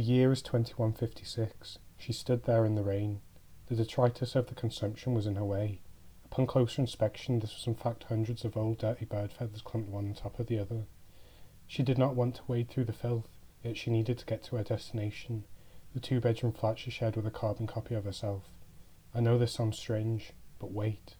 The year is 2156. She stood there in the rain. The detritus of the consumption was in her way. Upon closer inspection, this was in fact hundreds of old dirty bird feathers clumped one on top of the other. She did not want to wade through the filth, yet she needed to get to her destination, the two bedroom flat she shared with a carbon copy of herself. I know this sounds strange, but wait.